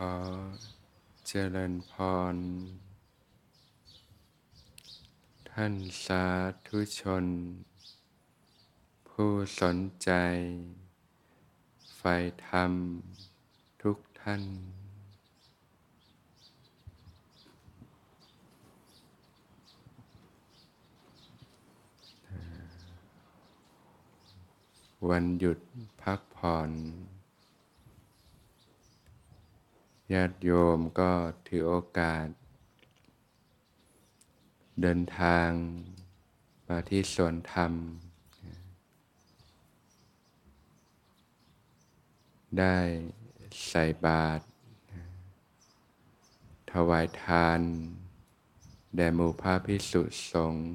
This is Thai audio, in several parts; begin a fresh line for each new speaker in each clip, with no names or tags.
ขอเจริญพร ท่านสาธุชน ผู้สนใจใฝ่ธรรมทุกท่าน วันหยุดพักผ่อน ญาติโยมก็ถือโอกาส เดินทางมาที่สวนธรรม ได้ใส่บาตรถวายทาน แด่หมู่พระพิสุสงฆ์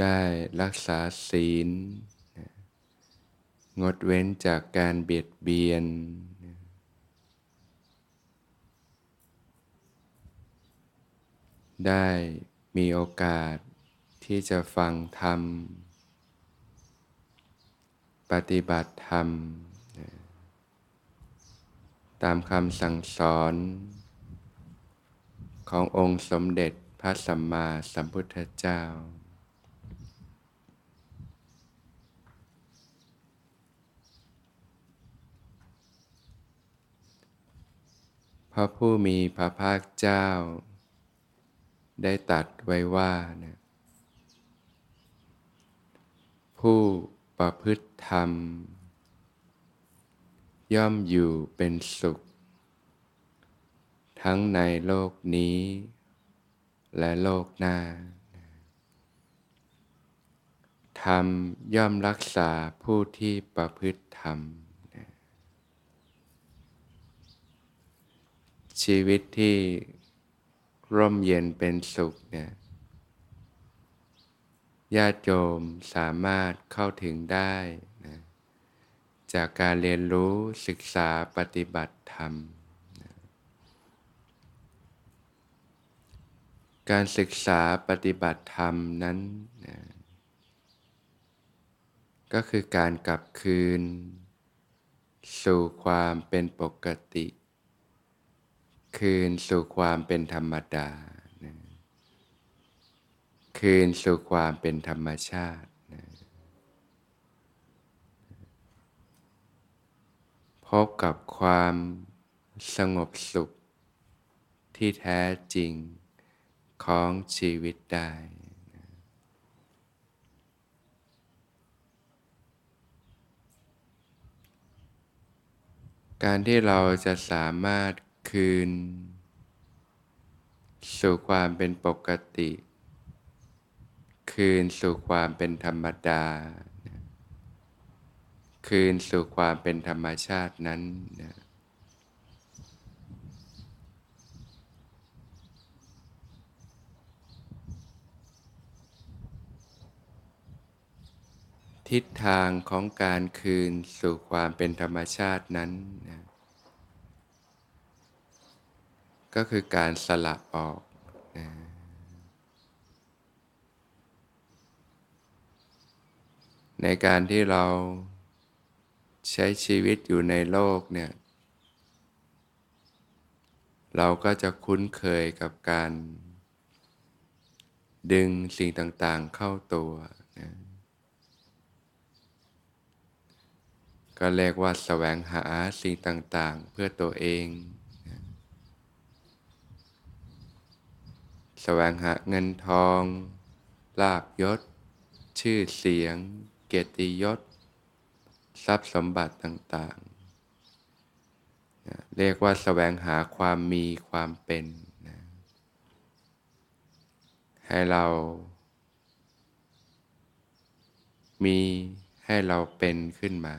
ได้รักษาศีล งดเว้นจากการเบียดเบียน ได้มีโอกาสที่จะฟังธรรม ปฏิบัติธรรม ตามคำสั่งสอน ขององค์สมเด็จพระสัมมาสัมพุทธเจ้า พระผู้มีพระภาคเจ้า ได้ตัดไว้ว่านะผู้ประพฤติธรรม ย่อมอยู่เป็นสุข ทั้งในโลกนี้ และโลกหน้าธรรมย่อมรักษาผู้ที่ประพฤติธรรม ชีวิตที่ร่มเย็นเป็นสุขเนี่ยญาติโยมสามารถเข้าถึงได้นะจากการเรียนรู้ศึกษาปฏิบัติธรรมนะการศึกษาปฏิบัติธรรมนั้นนะก็คือการกลับคืน สู่ความเป็นปกติ คืนสู่ความเป็นธรรมดานะคืนสู่ความเป็นธรรมชาตินะพบกับความสงบสุขที่แท้จริงของชีวิตได้นะการที่เราจะสามารถ คืน สู่ความเป็นปกติ คืนสู่ความเป็นธรรมดา คืนสู่ความเป็นธรรมชาตินั้นนะทิศทางของการคืนสู่ความเป็นธรรมชาตินั้นนะ ก็คือการสละออกนะในการที่เราใช้ชีวิตอยู่ในโลกเนี่ย เราก็จะคุ้นเคยกับการ ดึงสิ่งต่างๆเข้าตัวนะก็เรียกว่าแสวงหาสิ่งต่างๆ เพื่อตัวเองนะ แสวงหาเงินทอง ลาบยศ ชื่อเสียง เกียรติยศ ทรัพย์สมบัติต่างๆนะเรียกว่าแสวงหาความมีความเป็นนะให้เรา มีให้เราเป็นขึ้นมา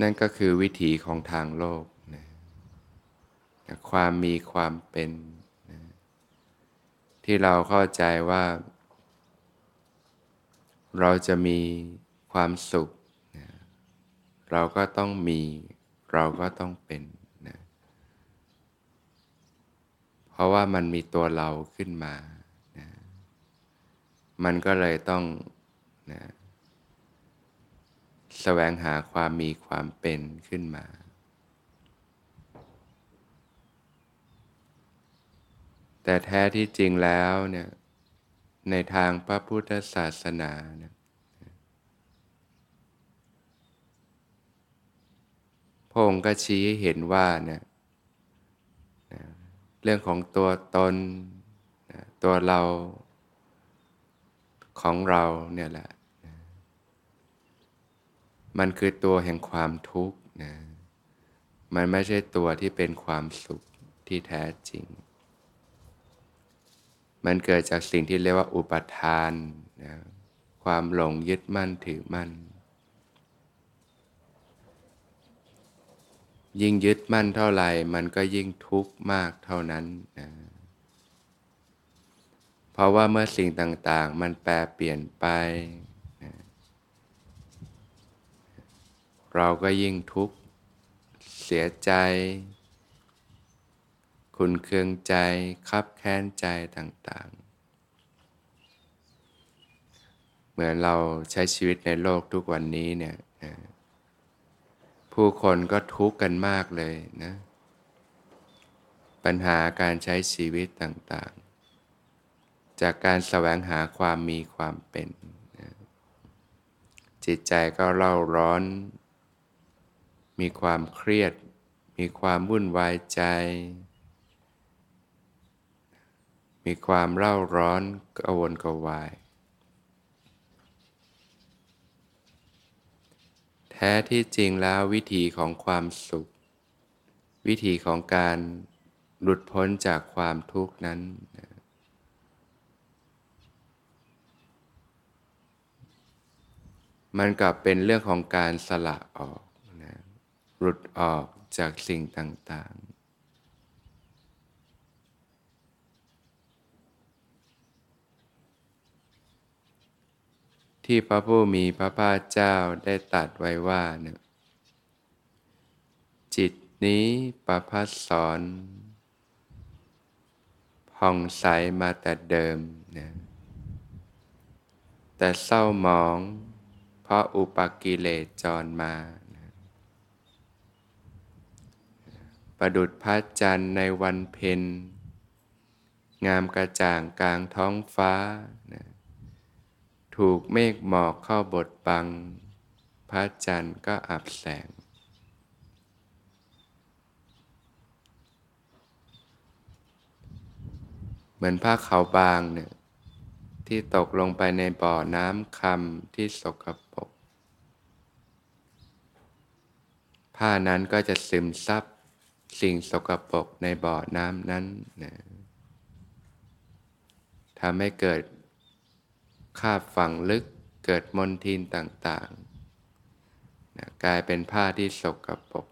นั่นก็คือวิถีของทางโลกนะความมีความเป็นนะที่เราเข้าใจว่า เราจะมีความสุขนะเราก็ต้องมี เราก็ต้องเป็นนะเพราะว่ามันมีตัวเราขึ้นมานะมันก็เลยต้องนะ แสวงหาความมีความเป็นขึ้นมา แต่แท้ที่จริงแล้วเนี่ยในทางพระพุทธศาสนาเนี่ยพระองค์ก็ชี้ให้เห็นว่าเนี่ยเรื่องของตัวตน ตัวเราของเราเนี่ยแหละ มันคือตัวแห่งความทุกข์นะ มันไม่ใช่ตัวที่เป็นความสุขที่แท้จริง มันเกิดจากสิ่งที่เรียกว่าอุปทานนะความหลงยึดมั่นถือมั่น ยิ่งยึดมั่นเท่าไหร่ มันก็ยิ่งทุกข์มากเท่านั้นนะเพราะว่าเมื่อสิ่งต่างๆ มันแปรเปลี่ยนไปนะ เราก็ยิ่งทุกข์ เสียใจ คุณเคืองใจ คับแค้นใจต่างๆ เหมือนเราใช้ชีวิตในโลกทุกวันนี้เนี่ยผู้คนก็ทุกข์กันมากเลยนะ ปัญหาการใช้ชีวิตต่างจากการแสวงหาความมีความเป็น จิตใจก็เล่าร้อน มีความเครียด มีความวุ่นวายใจ มีความเล่าร้อนกระวนกระวาย แท้ที่จริงแล้ววิธีของความสุข วิธีของการหลุดพ้นจากความทุกข์นั้นมันกลับเป็นเรื่องของการสละออก หลุดออกจากสิ่งต่างๆที่พระผู้มีพระภาคเจ้าได้ตัดไว้ว่าเนี่ยจิตนี้ประพัสสอนผ่องใสมาแต่เดิมนะแต่เศร้าหมองเพราะอุปกิเลสจรมา ประดุดพระจันทร์ในวันเพ็ญงามกระจ่างกลางท้องฟ้าถูกเมฆหมอกเข้าบดบัง พระจันทร์ก็อับแสง เหมือนผ้าขาวบางเนี่ยที่ตกลงไปในบ่อน้ำคำที่สกปรกผ้านั้นก็จะซึมซับ สิ่งสกปรกในบ่อน้ำนั้นนะทำให้เกิดคาบฝังลึกเกิดมลทินต่างๆนะกลายเป็นผ้าที่สกปรก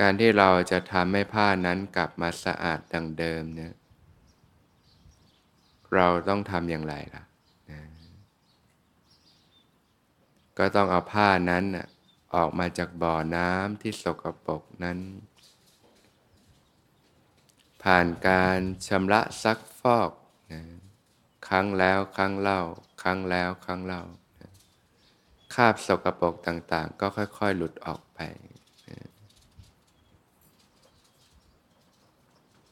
การที่เราจะทำให้ผ้านั้นกลับมาสะอาดดังเดิมเนี่ยเราต้องทำอย่างไรล่ะนะก็ต้องเอาผ้านั้น ออกมาจากบ่อน้ำที่สกปรกนั้น ผ่านการชำระซักฟอกนะครั้งแล้วครั้งเล่า ครั้งแล้วครั้งเล่าคราบสกปรกต่างๆ ก็ค่อย ๆ หลุดออกไป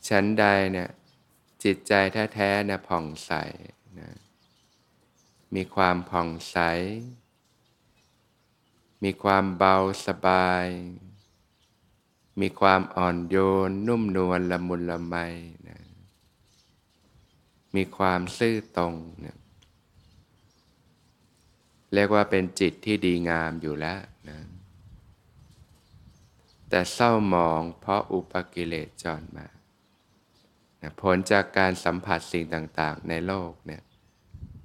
ชั้นใดเนี่ยจิตใจแท้ๆเนี่ยผ่องใสนะมีความผ่องใส มีความเบาสบาย มีความอ่อนโยน นุ่มนวลละมุนละไมนะมีความซื่อตรงนะเรียกว่าเป็นจิตที่ดีงามอยู่แล้วนะแต่เศร้าหมองเพราะอุปกิเลสจรมาผลจากการสัมผัสสิ่งต่าง ๆ ในโลกเนี่ย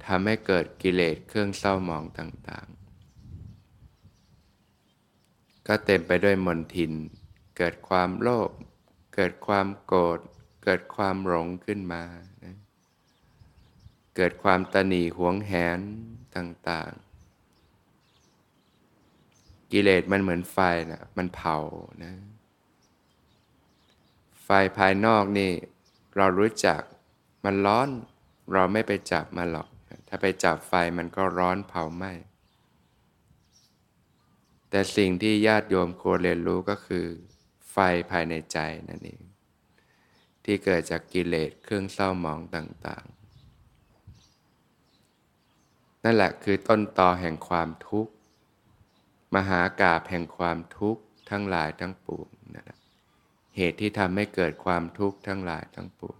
ทำให้เกิดกิเลสเครื่องเศร้าหมองต่าง ก็เต็มไปด้วยมนทิน เกิดความโลภเกิดความโกรธเกิดความหลงขึ้นมานะเกิดความตนีหวงแหนต่างๆ กิเลสมันเหมือนไฟนะมันเผานะไฟภายนอกนี่ เรารู้จักมันร้อน เราไม่ไปจับมันหรอก ถ้าไปจับไฟมันก็ร้อนเผาไหม้ แต่สิ่งที่ญาติโยมควรเรียนรู้ก็คือ ไฟภายในใจนั่นเอง ที่เกิดจากกิเลสเครื่องเศร้าหมองต่าง ๆ นั่นแหละคือต้นตอแห่งความทุกข์ มหากาบแห่งความทุกข์ทั้งหลายทั้งปวงนั่นแหละเหตุที่ทำให้เกิดความทุกข์ทั้งหลายทั้งปวง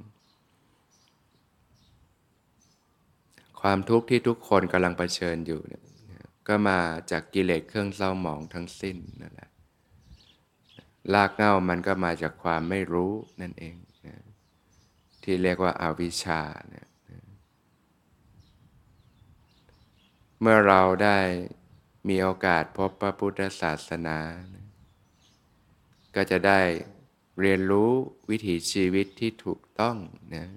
ความทุกข์ที่ทุกคนกำลังเผชิญอยู่เนี่ย ก็มาจากกิเลสเครื่องเศร้าหมองทั้งสิ้นนั่นแหละลากเง่ามันก็มาจากความไม่รู้นั่นเองนะที่เรียกว่าอาวิชชาเนี่ยเมื่อเราได้มีโอกาสพบพระพุทธศาสนาก็จะได้เรียนรู้วิถีชีวิตที่ถูกต้องนะ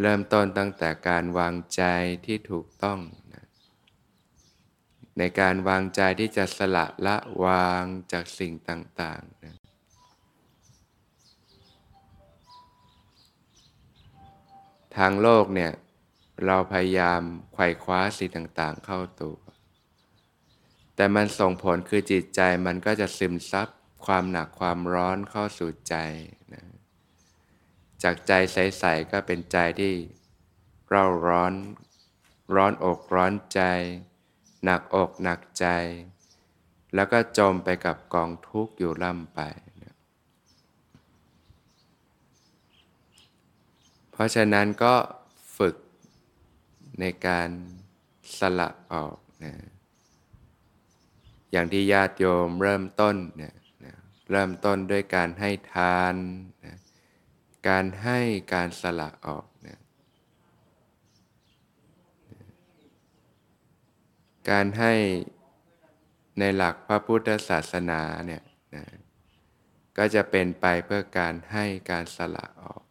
เริ่มต้นตั้งแต่การวางใจที่ถูกต้อง ในการวางใจที่จะสละละวางจากสิ่งต่างๆนะทางโลกเนี่ยเราพยายามไขว่คว้าสิ่งต่างๆ เข้าตัว แต่มันส่งผลคือจิตใจมันก็จะซึมซับความหนักความร้อนเข้าสู่ใจนะจากใจใสๆก็เป็นใจที่เร่าร้อน ร้อนอกร้อนใจ หนักอกหนักใจ แล้วก็จมไปกับกองทุกข์อยู่ล่ำไปนะเพราะฉะนั้นก็ฝึกในการสละออกนะอย่างที่ญาติโยมเริ่มต้นเนี่ยเริ่มต้นด้วยการให้ทานนะการให้การสละออกนะ การให้ในหลักพระพุทธศาสนาเนี่ยนะก็จะเป็นไปเพื่อการให้การสละออก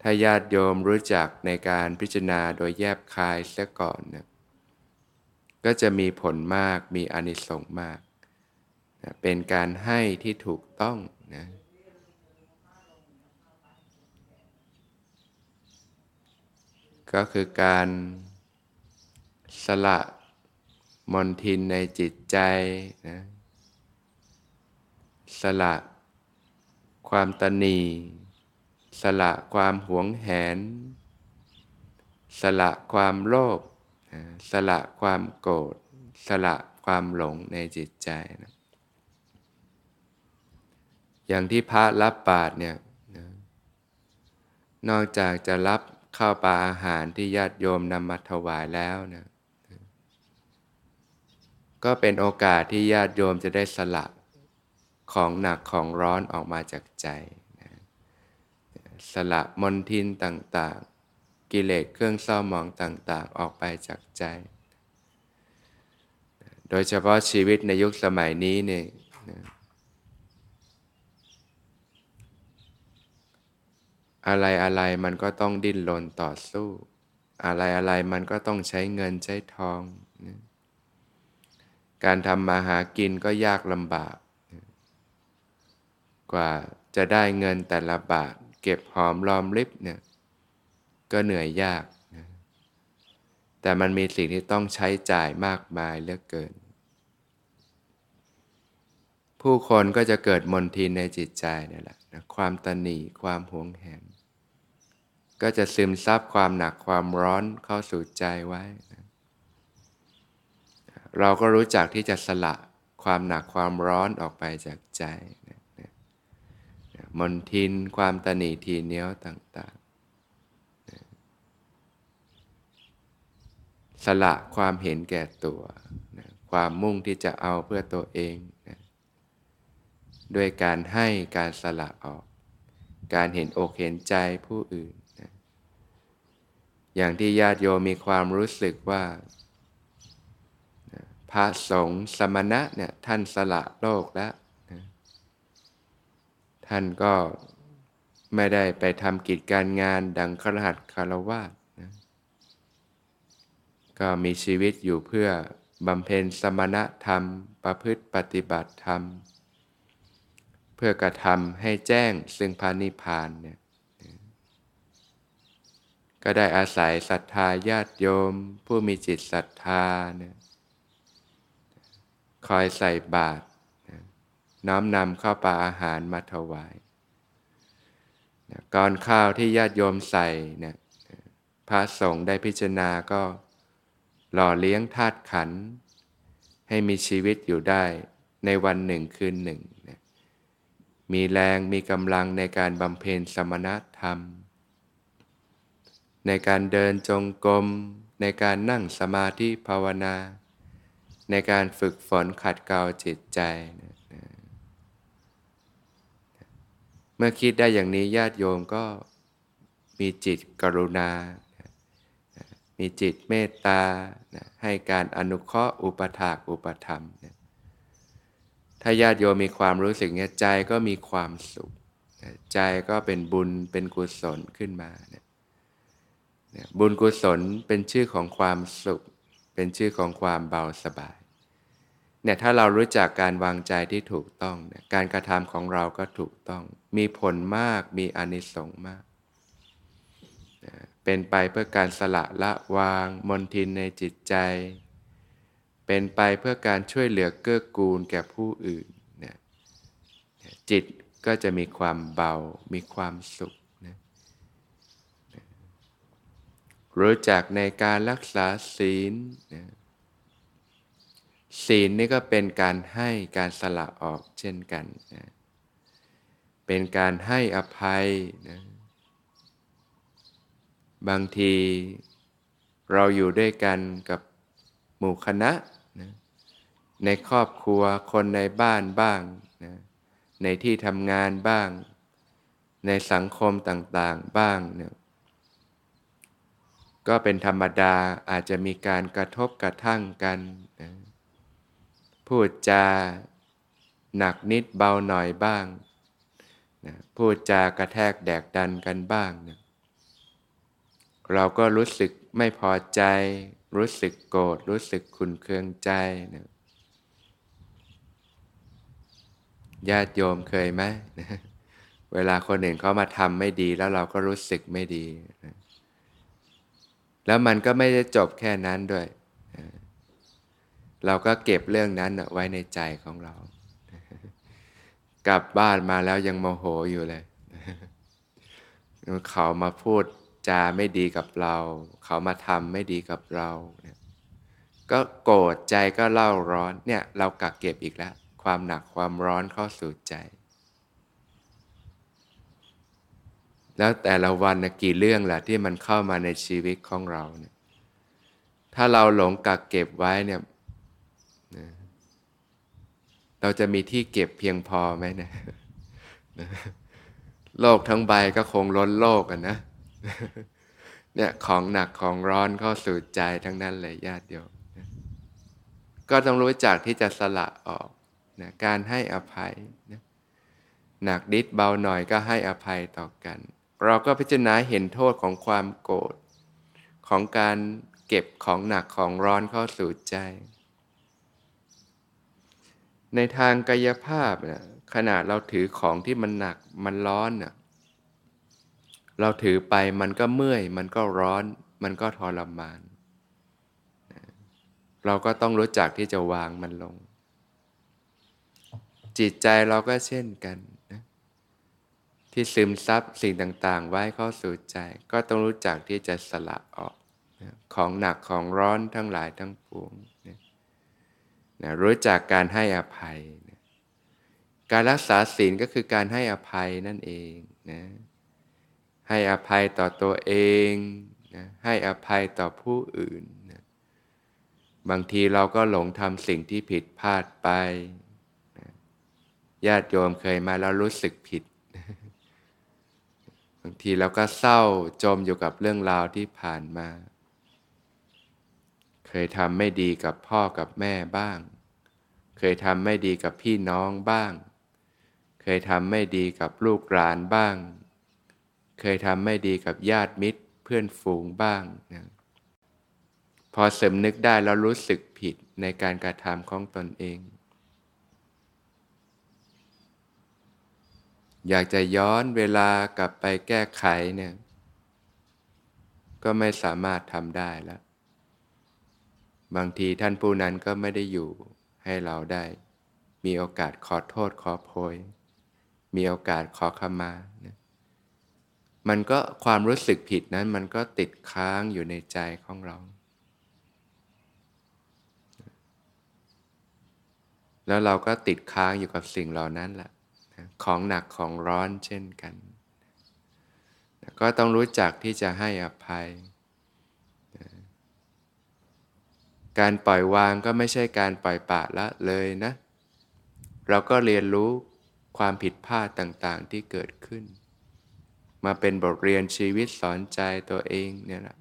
ถ้าญาติโยมรู้จักในการพิจารณาโดยแยบคายเสียก่อนเนี่ยก็จะมีผลมากมีอนิสงส์มากนะเป็นการให้ที่ถูกต้องนะก็คือการ สละมนทินในจิตใจนะสละความตนีสละความหวงแหน สละความโลภสละความโกรธสละความหลงในจิตใจนะอย่างที่พระรับบาตรเนี่ยนะนอกจากจะรับข้าวปลาอาหารที่ญาติโยมนำมาถวายแล้วนะ ก็เป็นโอกาสที่ญาติโยมจะได้สละของหนักของร้อนออกมาจากใจนะสละมนทินต่างๆ กิเลสเครื่องเศร้าหมองต่างๆ ออกไปจากใจ โดยเฉพาะชีวิตในยุคสมัยนี้เนี่ยอะไรอะไรมันก็ต้องดิ้นรนต่อสู้ อะไรอะไรมันก็ต้องใช้เงินใช้ทอง การทำมาหากินก็ยากลำบาก กว่าจะได้เงินแต่ละบาท เก็บหอมรอมริบเนี่ยก็เหนื่อยยากนะแต่มันมีสิ่งที่ต้องใช้จ่ายมากมายเหลือเกิน ผู้คนก็จะเกิดมนทินในจิตใจนี่แหละนะความตนีความหวงแหน ก็จะซึมซับความหนักความร้อนเข้าสู่ใจไว้น เราก็รู้จักที่จะสละความหนักความร้อนออกไปจากใจนะนะมนทินความตนีทีเนี้ยวต่างๆนะสละความเห็นแก่ตัวนะความมุ่งที่จะเอาเพื่อตัวเองนะด้วยการให้การสละออก การเห็นอกเห็นใจผู้อื่นอย่างที่ญาติโยมมีความรู้สึกว่า พระสงฆ์สมณะเนี่ยท่านสละโลกแล้วท่านก็ไม่ได้ไปทำกิจการงานดังครหัสคารวะนะก็มีชีวิตอยู่เพื่อบำเพ็ญสมณะธรรม ประพฤติปฏิบัติธรรม เพื่อกระทำให้แจ้งซึ่งพานิพานเนี่ยก็ได้อาศัยศรัทธาญาติโยม ผู้มีจิตศรัทธาเนี่ย คอยใส่บาตรน้อมนำข้าวปลาอาหารมาถวายก่อนข้าวที่ญาติโยมใส่เนี่ยพระสงฆ์ได้พิจารณาก็หล่อเลี้ยงธาตุขัน ให้มีชีวิตอยู่ได้ในวันหนึ่งคืนหนึ่งนะมีแรงมีกำลังในการบำเพ็ญสมณธรรม ในการเดินจงกรม ในการนั่งสมาธิภาวนา ในการฝึกฝนขัดเกลาจิตใจนะเมื่อคิดได้อย่างนี้ญาติโยมก็มีจิตกรุณา มีจิตเมตตา ให้การอนุเคราะห์อุปถากอุปธรรม ถ้าญาติโยมมีความรู้สึกเนี้ยใจก็มีความสุข ใจก็เป็นบุญเป็นกุศลขึ้นมา บุญกุศลเป็นชื่อของความสุข เป็นชื่อของความเบาสบายเนี่ยถ้าเรารู้จักการวางใจที่ถูกต้องเนี่ยการกระทำของเราก็ถูกต้อง มีผลมากมีอนิสงส์มาก เป็นไปเพื่อการสละละวางมนทินในจิตใจ เป็นไปเพื่อการช่วยเหลือเกื้อกูลแก่ผู้อื่นเนี่ยจิตก็จะมีความเบา มีความสุขนะ รู้จักในการรักษาศีลนะศีลนี่ก็เป็นการให้การสละออกเช่นกันนะเป็นการให้อภัยนะบางทีเราอยู่ด้วยกันกับหมู่คณะนะในครอบครัวคนในบ้านบ้างนะในที่ทำงานบ้าง ในสังคมต่างๆบ้างเนี่ย ก็เป็นธรรมดาอาจจะมีการกระทบกระทั่งกันนะพูดจาหนักนิดเบาหน่อยบ้างนะพูดจากระแทกแดกดันกันบ้างนะเราก็รู้สึกไม่พอใจ รู้สึกโกรธรู้สึกขุนเคืองใจนะญาติโยมเคยไหมนะเวลาคนอื่นเขามาทำไม่ดีแล้วเราก็รู้สึกไม่ดีนะ แล้วมันก็ไม่ได้จบแค่นั้นด้วย เราก็เก็บเรื่องนั้นไว้ในใจของเรา กลับบ้านมาแล้วยังโมโหอยู่เลย เขามาพูดจาไม่ดีกับเรา เขามาทำไม่ดีกับเราเนี่ยก็โกรธใจก็เล่าร้อนเนี่ยเรากักเก็บอีกแล้ว ความหนักความร้อนเข้าสู่ใจ แล้วแต่ละวันนะกี่เรื่องแหละที่มันเข้ามาในชีวิตของเราเนี่ยถ้าเราหลงกักเก็บไว้เนี่ยเราจะมีที่เก็บเพียงพอไหมเนะโลกทั้งใบก็คงล้นโลกอะนะเนี่ยของหนักของร้อนเข้าสู่ใจทั้งนั้นเลยญาติโยมก็ต้องรู้จักที่จะสละออกนะการให้อภัยนะหนักดิดเบาหน่อยก็ให้อภัยต่อกัน เราก็พิจารณาเห็นโทษของความโกรธของการเก็บของหนักของร้อนเข้าสู่ใจ ในทางกายภาพเนี่ยขนาดเราถือของที่มันหนักมันร้อนเนี่ยเราถือไปมันก็เมื่อย มันก็ร้อน มันก็ทรมาน เราก็ต้องรู้จักที่จะวางมันลง จิตใจเราก็เช่นกัน ที่ซึมซับสิ่งต่างๆ ไว้เข้าสู่ใจ ก็ต้องรู้จักที่จะสละออกของหนักของร้อนทั้งหลายทั้งปวงนะนะรู้จักการให้อภัยนะการรักษาศีลก็คือการให้อภัยนั่นเองนะให้อภัยต่อตัวเองนะให้อภัยต่อผู้อื่นนะบางทีเราก็หลงทำสิ่งที่ผิดพลาดไปนะญาติโยมเคยมาแล้วรู้สึกผิด บางทีเราก็เศร้าจมอยู่กับเรื่องราวที่ผ่านมา เคยทำไม่ดีกับพ่อกับแม่บ้าง เคยทำไม่ดีกับพี่น้องบ้าง เคยทำไม่ดีกับลูกหลานบ้าง เคยทำไม่ดีกับญาติมิตรเพื่อนฝูงบ้างนะพอสำนึกได้แล้วรู้สึกผิดในการกระทำของตนเอง อยากจะย้อนเวลากลับไปแก้ไขเนี่ยก็ไม่สามารถทำได้แล้ว บางทีท่านผู้นั้นก็ไม่ได้อยู่ให้เราได้ มีโอกาสขอโทษขอโพย มีโอกาสขอขมานะมันก็ความรู้สึกผิดนั้นมันก็ติดค้างอยู่ในใจของเรา แล้วเราก็ติดค้างอยู่กับสิ่งเหล่านั้นแหละ ของหนักของร้อนเช่นกัน ก็ต้องรู้จักที่จะให้อภัย การปล่อยวางก็ไม่ใช่การปล่อยปะละเลยนะ เราก็เรียนรู้ความผิดพลาดต่างๆที่เกิดขึ้น มาเป็นบทเรียนชีวิตสอนใจตัวเองเนี่ยแหละ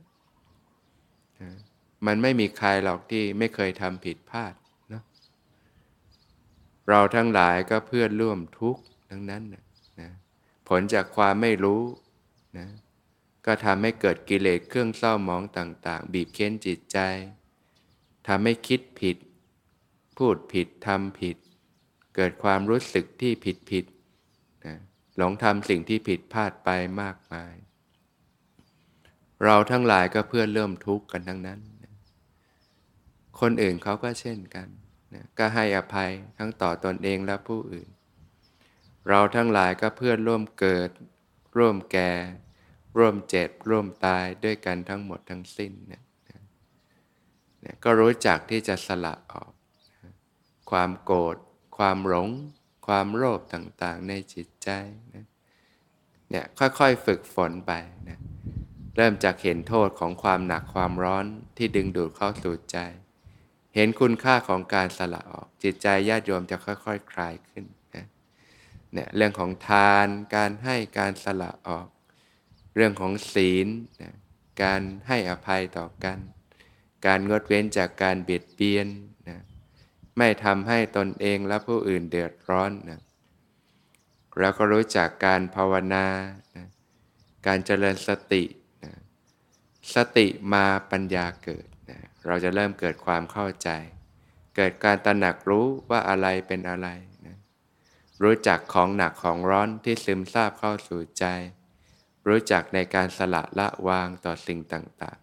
มันไม่มีใครหรอกที่ไม่เคยทำผิดพลาดนะเราทั้งหลายก็เพื่อนร่วมทุกข์ ทั้งนั้นนะนะผลจากความไม่รู้นะก็ทำให้เกิดกิเลสเครื่องเศร้าหมองต่าง ๆ บีบเค้นจิตใจทำให้คิดผิด พูดผิดทำผิด เกิดความรู้สึกที่ผิดผิดนะหลงทำสิ่งที่ผิดพลาดไปมากมาย เราทั้งหลายก็เพื่อเริ่มทุกข์กันทั้งนั้นนะคนอื่นเขาก็เช่นกันนะก็ให้อภัยทั้งต่อตอนเองและผู้อื่น เราทั้งหลายก็เพื่อนร่วมเกิด ร่วมแก่ ร่วมเจ็บ ร่วมตายด้วยกันทั้งหมดทั้งสิ้นเนี่ยนก็รู้จักที่จะสละออก ความโกรธความหลง ความโลภต่างๆ ในจิตใจนะเนี่ยค่อยๆฝึกฝนไปนะเริ่มจากเห็นโทษของความหนักความร้อนที่ดึงดูดเข้าสู่ใจ เห็นคุณค่าของการสละออก จิตใจญาติโยมจะค่อยๆคคลายขึ้น เนี่ยเรื่องของทานการให้การสละออก เรื่องของศีลนะการให้อภัยต่อกัน การงดเว้นจากการเบียดเบียนนะไม่ทำให้ตนเองและผู้อื่นเดือดร้อนนะแล้วก็รู้จักการภาวนานะการเจริญสตินะสติมาปัญญาเกิดนะเราจะเริ่มเกิดความเข้าใจ เกิดการตระหนักรู้ว่าอะไรเป็นอะไร รู้จักของหนักของร้อนที่ซึมซาบเข้าสู่ใจ รู้จักในการสละละวางต่อสิ่งต่างๆ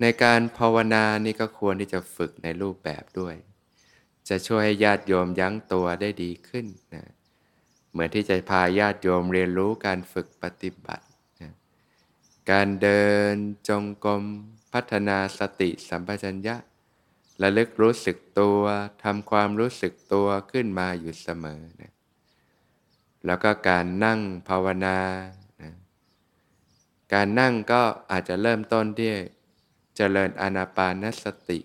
ในการภาวนานี่ก็ควรที่จะฝึกในรูปแบบด้วย จะช่วยให้ญาติโยมยั้งตัวได้ดีขึ้นนะเหมือนที่จะพาญาติโยมเรียนรู้การฝึกปฏิบัตินะการเดินจงกรมพัฒนาสติสัมปชัญญะ ระลึกรู้สึกตัวทำความรู้สึกตัวขึ้นมาอยู่เสมอนะแล้วก็การนั่งภาวนานะการนั่งก็อาจจะเริ่มต้นที่เจริญอานาปานสติ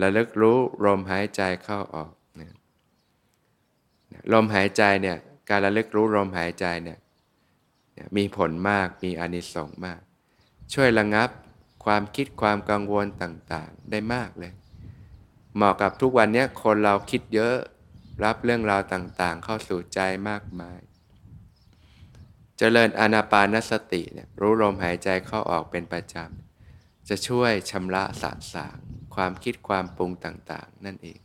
ระลึกรู้ลมหายใจเข้าออกนะลมหายใจเนี่ยการระลึกรู้ลมหายใจเนี่ยมีผลมากมีอานิสงส์มาก ช่วยระงับความคิดความกังวลต่างๆ ได้มากเลย เหมาะกับทุกวันนี้คนเราคิดเยอะรับเรื่องราวต่างๆ เข้าสู่ใจมากมาย เจริญอานาปานสติเนี่ยรู้ลมหายใจเข้าออกเป็นประจำ จะช่วยชำระสะสางความคิดความปรุงต่างๆ นั่นเอง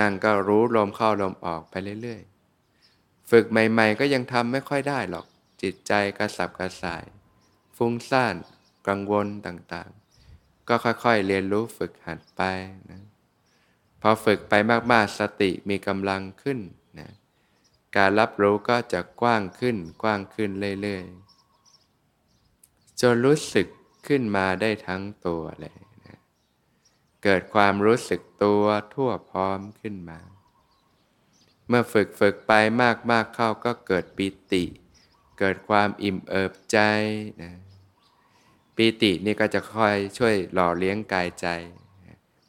นั่งก็รู้ลมเข้าลมออกไปเรื่อยๆ ฝึกใหม่ๆ ก็ยังทำไม่ค่อยได้หรอกจิตใจกระสับกระส่าย ฟุ้งซ่าน กังวลต่างๆ ก็ค่อยๆ เรียนรู้ฝึกหัดไปนะพอฝึกไปมากๆสติมีกำลังขึ้นนะการรับรู้ก็จะกว้างขึ้นกว้างขึ้นเรื่อยๆจนรู้สึกขึ้นมาได้ทั้งตัวเลยนะเกิดความรู้สึกตัวทั่วพร้อมขึ้นมา เมื่อฝึกฝึกไปมากๆเข้าก็เกิดปิติ เกิดความอิ่มเอิบใจนะ ปีตินี่ก็จะคอยช่วยหล่อเลี้ยงกายใจ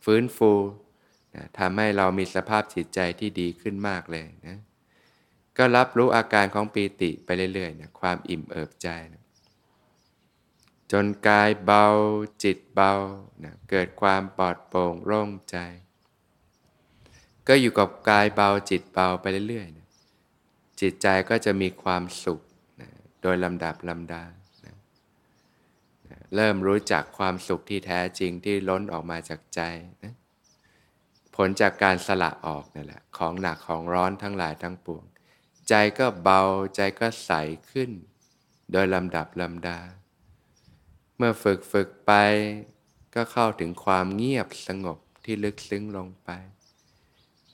ฟื้นฟูทำให้เรามีสภาพจิตใจที่ดีขึ้นมากเลยนะก็รับรู้อาการของปีติไปเรื่อยๆนะความอิ่มเอิบใจนะจนกายเบาจิตเบานะเกิดความปลอดโปร่งโล่งใจ ก็อยู่กับกายเบาจิตเบาไปเรื่อยๆนะจิตใจก็จะมีความสุขนะโดยลำดับลำดา เริ่มรู้จักความสุขที่แท้จริงที่ล้นออกมาจากใจนะผลจากการสละออกนั่นแหละ ของหนักของร้อนทั้งหลายทั้งปวง ใจก็เบาใจก็ใสขึ้น โดยลำดับลำดา เมื่อฝึกฝึกไป ก็เข้าถึงความเงียบสงบที่ลึกซึ้งลงไป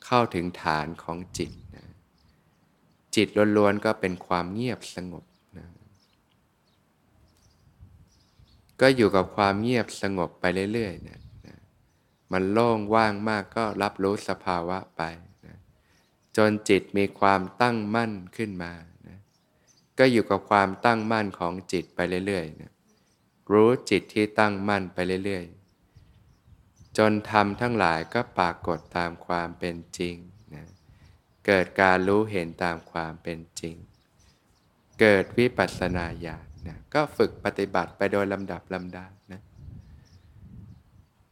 เข้าถึงฐานของจิตนะจิตล้วนๆก็เป็นความเงียบสงบนะ ก็อยู่กับความเงียบสงบไปเรื่อยๆนะนะมันโล่งว่างมากก็รับรู้สภาวะไปนะจนจิตมีความตั้งมั่นขึ้นมานะก็อยู่กับความตั้งมั่นของจิตไปเรื่อยๆนะรู้จิตที่ตั้งมั่นไปเรื่อยๆ จนทำทั้งหลายก็ปรากฏตามความเป็นจริงนะเกิดการรู้เห็นตามความเป็นจริง เกิดวิปัสสนาญาณ นะก็ฝึกปฏิบัติไปโดยลำดับลำดับ